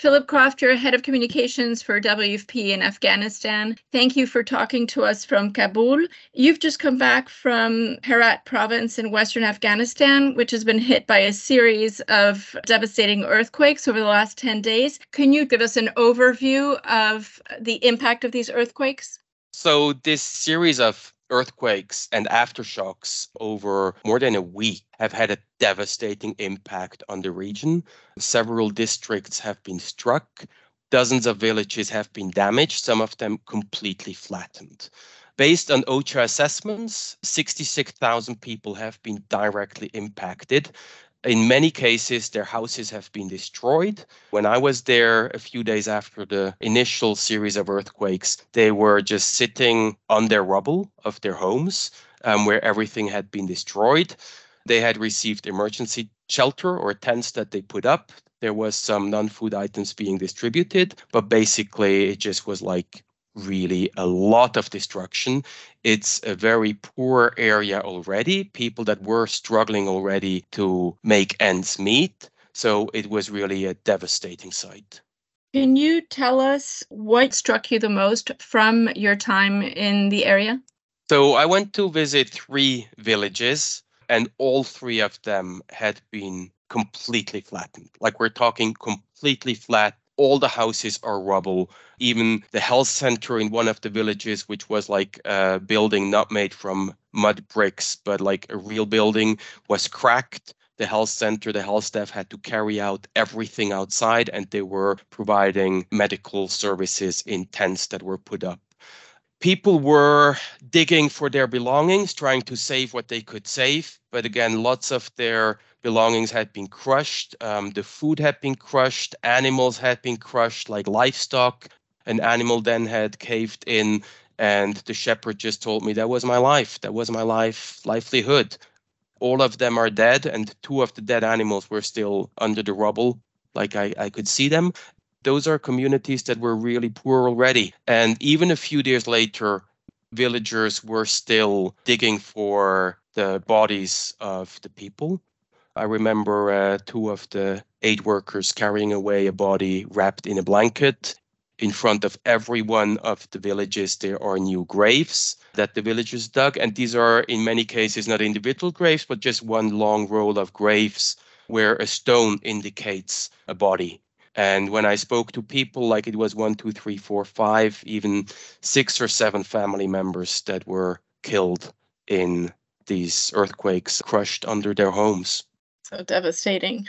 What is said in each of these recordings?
Philip Kropf, you're head of communications for WFP in Afghanistan. Thank you for talking to us from Kabul. You've just come back from Herat province in western Afghanistan, which has been hit by a series of devastating earthquakes over the last 10 days. Can you give us an overview of the impact of these earthquakes? So, this series of earthquakes and aftershocks over more than a week have had a devastating impact on the region. Several districts have been struck, dozens of villages have been damaged, some of them completely flattened. Based on OCHA assessments, 66,000 people have been directly impacted, in many cases, their houses have been destroyed. When I was there a few days after the initial series of earthquakes, they were just sitting on their rubble of their homes um, where everything had been destroyed. They had received emergency shelter or tents that they put up. There was some non food items being distributed, but basically it just was like really a lot of destruction. It's a very poor area already, people that were struggling already to make ends meet. So it was really a devastating sight. Can you tell us what struck you the most from your time in the area? So I went to visit three villages, and all three of them had been completely flattened. Like we're talking completely flat all the houses are rubble. Even the health center in one of the villages, which was like a building not made from mud bricks, but like a real building, was cracked. The health center, the health staff had to carry out everything outside, and they were providing medical services in tents that were put up people were digging for their belongings, trying to save what they could save. But again, lots of their belongings had been crushed. Um, the food had been crushed. Animals had been crushed, like livestock. An animal then had caved in, and the shepherd just told me that was my life. That was my life livelihood. All of them are dead, and two of the dead animals were still under the rubble. Like I, I could see them. Those are communities that were really poor already. And even a few days later, villagers were still digging for the bodies of the people. I remember uh, two of the aid workers carrying away a body wrapped in a blanket. In front of every one of the villages, there are new graves that the villagers dug. And these are, in many cases, not individual graves, but just one long row of graves where a stone indicates a body. And when I spoke to people, like it was one, two, three, four, five, even six or seven family members that were killed in these earthquakes, crushed under their homes. So devastating.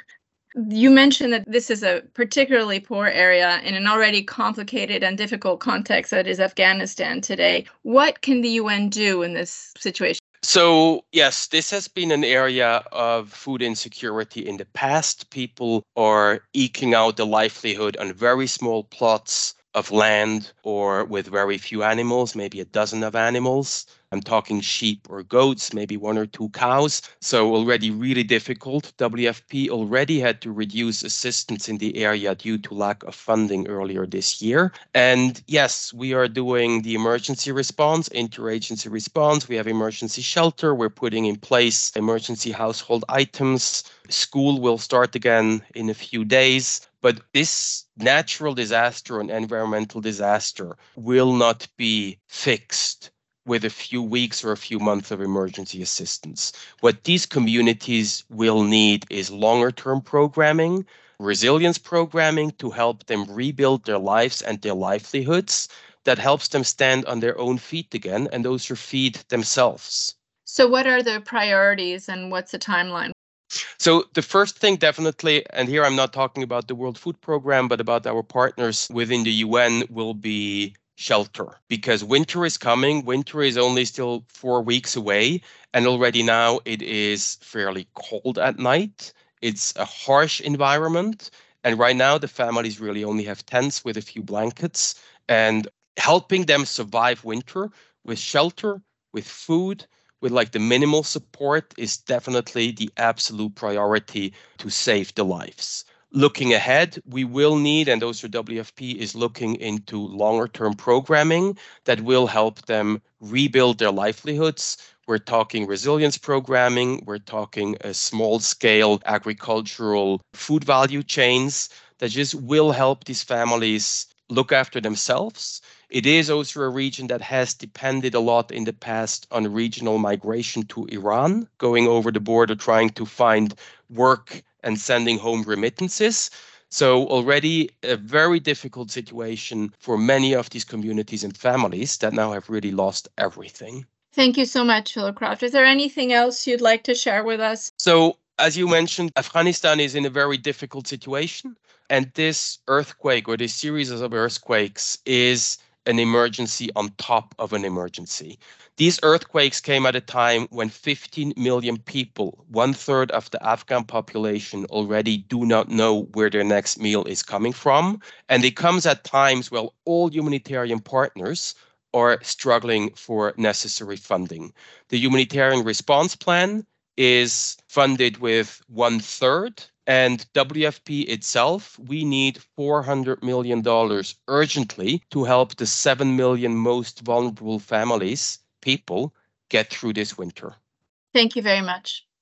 You mentioned that this is a particularly poor area in an already complicated and difficult context that is Afghanistan today. What can the UN do in this situation? So, yes, this has been an area of food insecurity in the past. People are eking out the livelihood on very small plots of land or with very few animals, maybe a dozen of animals. I'm talking sheep or goats, maybe one or two cows. So already really difficult. WFP already had to reduce assistance in the area due to lack of funding earlier this year. And yes, we are doing the emergency response, interagency response. We have emergency shelter. We're putting in place emergency household items. School will start again in a few days. But this natural disaster and environmental disaster will not be fixed with a few weeks or a few months of emergency assistance. What these communities will need is longer term programming, resilience programming to help them rebuild their lives and their livelihoods that helps them stand on their own feet again and those who feed themselves. So, what are the priorities and what's the timeline? So, the first thing, definitely, and here I'm not talking about the World Food Program, but about our partners within the UN, will be shelter because winter is coming. Winter is only still four weeks away, and already now it is fairly cold at night. It's a harsh environment. And right now, the families really only have tents with a few blankets and helping them survive winter with shelter, with food, with like the minimal support is definitely the absolute priority to save the lives looking ahead, we will need, and also WFP is looking into longer term programming that will help them rebuild their livelihoods. We're talking resilience programming, we're talking a small scale agricultural food value chains that just will help these families look after themselves. It is also a region that has depended a lot in the past on regional migration to Iran, going over the border, trying to find work and sending home remittances. So, already a very difficult situation for many of these communities and families that now have really lost everything. Thank you so much, Philip Kropf. Is there anything else you'd like to share with us? So, as you mentioned, Afghanistan is in a very difficult situation. And this earthquake or this series of earthquakes is an emergency on top of an emergency. These earthquakes came at a time when 15 million people, one third of the Afghan population, already do not know where their next meal is coming from. And it comes at times where all humanitarian partners are struggling for necessary funding. The humanitarian response plan is funded with one third. And WFP itself, we need $400 million urgently to help the 7 million most vulnerable families, people, get through this winter. Thank you very much.